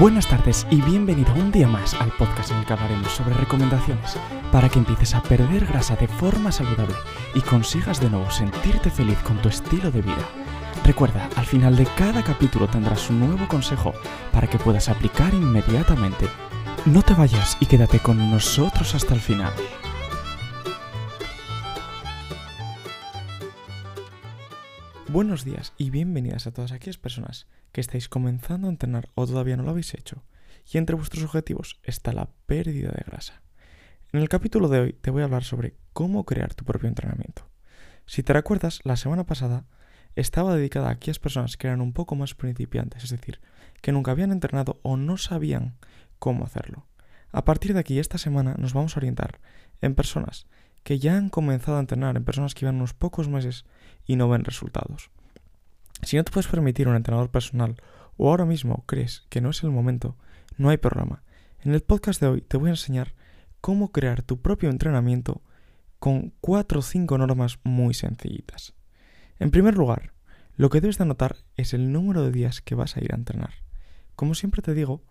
Buenas tardes y bienvenido un día más al podcast en el que hablaremos sobre recomendaciones para que empieces a perder grasa de forma saludable y consigas de nuevo sentirte feliz con tu estilo de vida. Recuerda, al final de cada capítulo tendrás un nuevo consejo para que puedas aplicar inmediatamente. No te vayas y quédate con nosotros hasta el final. Buenos días y bienvenidas a todas aquellas personas que estáis comenzando a entrenar o todavía no lo habéis hecho. Y entre vuestros objetivos está la pérdida de grasa. En el capítulo de hoy te voy a hablar sobre cómo crear tu propio entrenamiento. Si te recuerdas, la semana pasada estaba dedicada a aquellas personas que eran un poco más principiantes, es decir, que nunca habían entrenado o no sabían cómo hacerlo. A partir de aquí, esta semana nos vamos a orientar en personas que ya han comenzado a entrenar, en personas que llevan unos pocos meses y no ven resultados. Si no te puedes permitir un entrenador personal o ahora mismo crees que no es el momento, no hay problema. En el podcast de hoy te voy a enseñar cómo crear tu propio entrenamiento con cuatro o cinco normas muy sencillitas. En primer lugar, lo que debes de anotar es el número de días que vas a ir a entrenar. Como siempre te digo,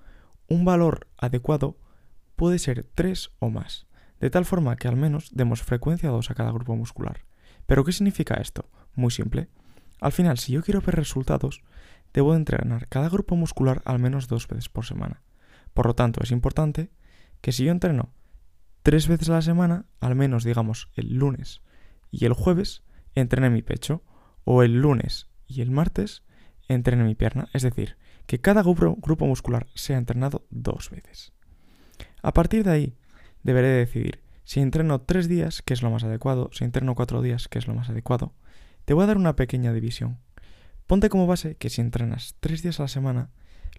un valor adecuado puede ser tres o más, de tal forma que al menos demos frecuencia 2 a cada grupo muscular. ¿Pero qué significa esto? Muy simple. Al final, si yo quiero ver resultados, debo entrenar cada grupo muscular al menos dos veces por semana. Por lo tanto, es importante que si yo entreno tres veces a la semana, al menos digamos el lunes y el jueves, entrene mi pecho, o el lunes y el martes, entrene mi pierna, es decir, que cada grupo, grupo muscular sea entrenado dos veces. A partir de ahí, deberé decidir si entreno tres días, que es lo más adecuado, si entreno cuatro días, que es lo más adecuado, te voy a dar una pequeña división. Ponte como base que si entrenas tres días a la semana,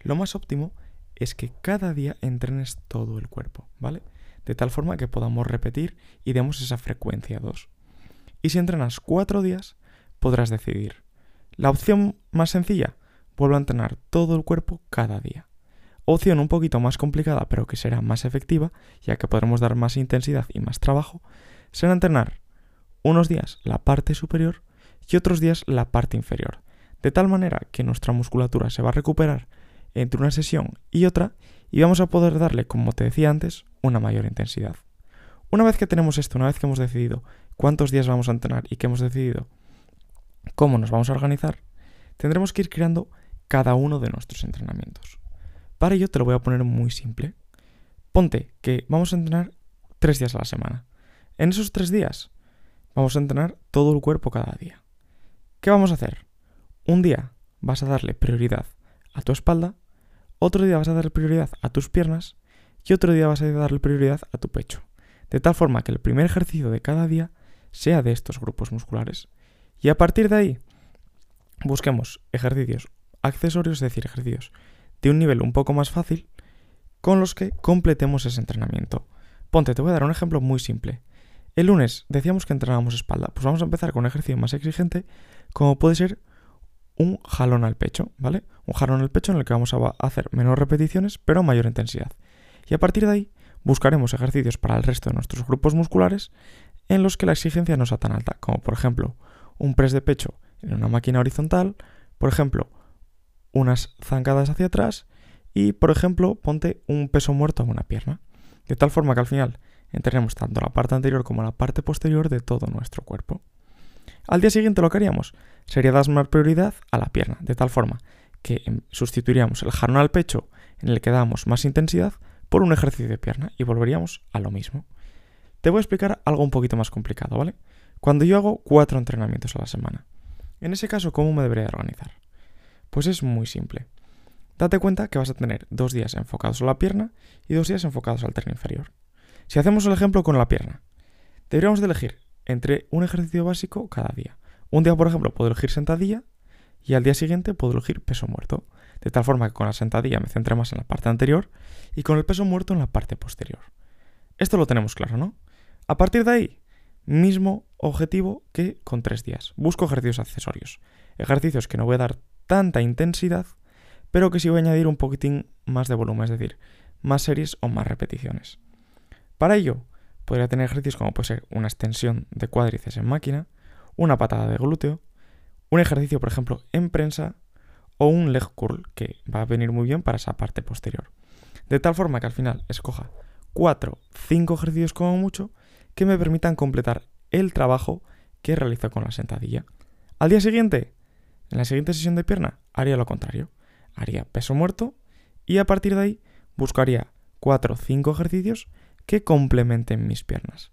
lo más óptimo es que cada día entrenes todo el cuerpo, ¿vale? De tal forma que podamos repetir y demos esa frecuencia 2. Y si entrenas cuatro días, podrás decidir. La opción más sencilla, vuelvo a entrenar todo el cuerpo cada día. Opción un poquito más complicada, pero que será más efectiva, ya que podremos dar más intensidad y más trabajo, será entrenar unos días la parte superior y otros días la parte inferior, de tal manera que nuestra musculatura se va a recuperar entre una sesión y otra y vamos a poder darle, como te decía antes, una mayor intensidad. Una vez que tenemos esto, una vez que hemos decidido cuántos días vamos a entrenar y que hemos decidido cómo nos vamos a organizar, tendremos que ir creando cada uno de nuestros entrenamientos. Para ello te lo voy a poner muy simple. Ponte que vamos a entrenar tres días a la semana. En esos tres días vamos a entrenar todo el cuerpo cada día. ¿Qué vamos a hacer? Un día vas a darle prioridad a tu espalda, otro día vas a darle prioridad a tus piernas y otro día vas a darle prioridad a tu pecho. De tal forma que el primer ejercicio de cada día sea de estos grupos musculares. Y a partir de ahí, busquemos ejercicios accesorios, es decir, ejercicios de un nivel un poco más fácil, con los que completemos ese entrenamiento. Ponte, te voy a dar un ejemplo muy simple. El lunes decíamos que entrenábamos espalda, pues vamos a empezar con un ejercicio más exigente como puede ser un jalón al pecho, ¿vale? Un jalón al pecho en el que vamos a hacer menos repeticiones, pero mayor intensidad. Y a partir de ahí buscaremos ejercicios para el resto de nuestros grupos musculares en los que la exigencia no sea tan alta, como por ejemplo un press de pecho en una máquina horizontal, por ejemplo unas zancadas hacia atrás y por ejemplo ponte un peso muerto en una pierna, de tal forma que al final entrenemos tanto la parte anterior como la parte posterior de todo nuestro cuerpo. Al día siguiente lo que haríamos sería dar más prioridad a la pierna, de tal forma que em, sustituiríamos el jalón al pecho en el que damos más intensidad por un ejercicio de pierna y volveríamos a lo mismo. Te voy a explicar algo un poquito más complicado, ¿vale? Cuando yo hago cuatro entrenamientos a la semana, en ese caso, ¿cómo me debería organizar? Pues es muy simple. Date cuenta que vas a tener dos días enfocados a la pierna y dos días enfocados al tren inferior. Si hacemos el ejemplo con la pierna, deberíamos de elegir entre un ejercicio básico cada día. Un día, por ejemplo, puedo elegir sentadilla y al día siguiente puedo elegir peso muerto. De tal forma que con la sentadilla me centré más en la parte anterior y con el peso muerto en la parte posterior. Esto lo tenemos claro, ¿no? A partir de ahí, mismo objetivo que con tres días. Busco ejercicios accesorios. Ejercicios que no voy a dar tanta intensidad, pero que sí voy a añadir un poquitín más de volumen, es decir, más series o más repeticiones. Para ello, Podría tener ejercicios como puede ser una extensión de cuádriceps en máquina, una patada de glúteo, un ejercicio, por ejemplo, en prensa o un leg curl, que va a venir muy bien para esa parte posterior. De tal forma que al final escoja 4, 5 ejercicios como mucho que me permitan completar el trabajo que realizo con la sentadilla. Al día siguiente, en la siguiente sesión de pierna, haría lo contrario. Haría peso muerto y a partir de ahí buscaría 4 o 5 ejercicios que complementen mis piernas.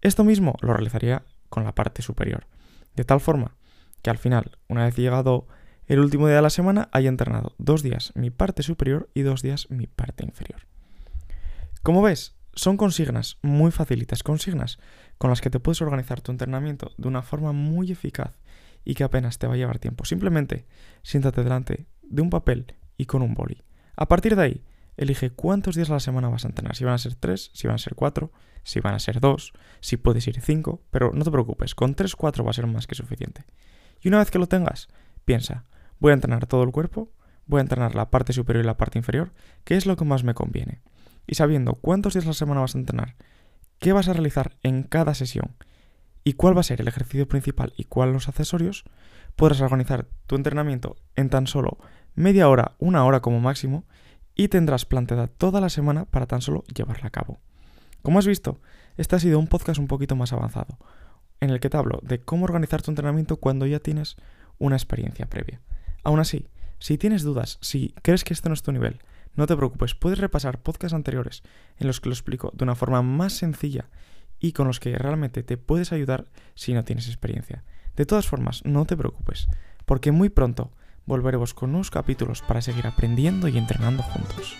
Esto mismo lo realizaría con la parte superior, de tal forma que al final, una vez llegado el último día de la semana, haya entrenado dos días mi parte superior y dos días mi parte inferior. Como ves, son consignas muy facilitas, consignas con las que te puedes organizar tu entrenamiento de una forma muy eficaz y que apenas te va a llevar tiempo. Simplemente siéntate delante de un papel y con un boli. A partir de ahí, elige cuántos días a la semana vas a entrenar. Si van a ser tres, si van a ser cuatro, si van a ser dos, si puedes ir cinco, pero no te preocupes, con tres, cuatro va a ser más que suficiente. Y una vez que lo tengas, piensa, voy a entrenar todo el cuerpo, voy a entrenar la parte superior y la parte inferior, ¿qué es lo que más me conviene? Y sabiendo cuántos días a la semana vas a entrenar, qué vas a realizar en cada sesión y cuál va a ser el ejercicio principal y cuál los accesorios, podrás organizar tu entrenamiento en tan solo media hora, una hora como máximo, y tendrás planteada toda la semana para tan solo llevarla a cabo. Como has visto, este ha sido un podcast un poquito más avanzado, en el que te hablo de cómo organizar tu entrenamiento cuando ya tienes una experiencia previa. Aún así, si tienes dudas, si crees que este no es tu nivel, no te preocupes, puedes repasar podcasts anteriores en los que lo explico de una forma más sencilla y con los que realmente te puedes ayudar si no tienes experiencia. De todas formas, no te preocupes, porque muy pronto volveremos con nuevos capítulos para seguir aprendiendo y entrenando juntos.